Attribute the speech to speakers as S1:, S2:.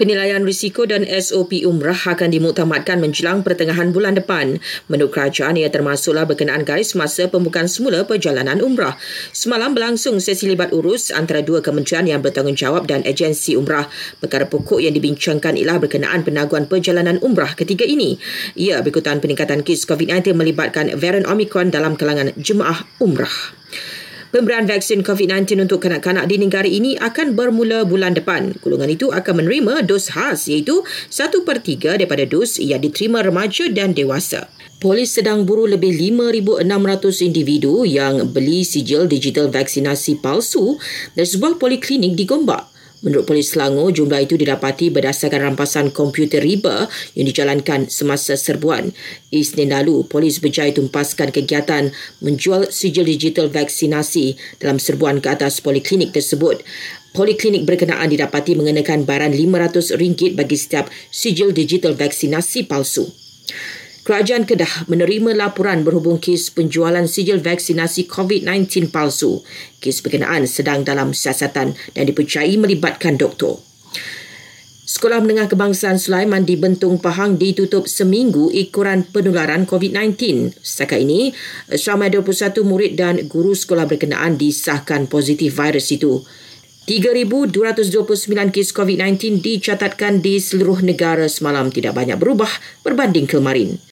S1: Penilaian risiko dan SOP umrah akan dimuktamadkan menjelang pertengahan bulan depan. Menurut kerajaan, ia termasuklah berkenaan guys masa pembukaan semula perjalanan umrah. Semalam berlangsung sesi libat urus antara dua kementerian yang bertanggungjawab dan agensi umrah. Perkara pokok yang dibincangkan ialah berkenaan penaguan perjalanan umrah ketiga ini. Ia berikutan peningkatan kes COVID-19 melibatkan varian Omicron dalam kalangan jemaah umrah. Pemberian vaksin COVID-19 untuk kanak-kanak di negara ini akan bermula bulan depan. Golongan itu akan menerima dos khas iaitu 1 per 3 daripada dos yang diterima remaja dan dewasa. Polis sedang buru lebih 5,600 individu yang beli sijil digital vaksinasi palsu dari sebuah poliklinik di Gombak. Menurut Polis Selangor, jumlah itu didapati berdasarkan rampasan komputer riba yang dijalankan semasa serbuan. Isnin lalu, polis berjaya tumpaskan kegiatan menjual sijil digital vaksinasi dalam serbuan ke atas poliklinik tersebut. Poliklinik berkenaan didapati mengenakan baran RM500 bagi setiap sijil digital vaksinasi palsu. Kerajaan Kedah menerima laporan berhubung kes penjualan sijil vaksinasi COVID-19 palsu. Kes berkenaan sedang dalam siasatan dan dipercayai melibatkan doktor. Sekolah Menengah Kebangsaan Sulaiman di Bentung Pahang ditutup seminggu ikuran penularan COVID-19. Setakat ini, seramai 21 murid dan guru sekolah berkenaan disahkan positif virus itu. 3,229 kes COVID-19 dicatatkan di seluruh negara semalam tidak banyak berubah berbanding kemarin.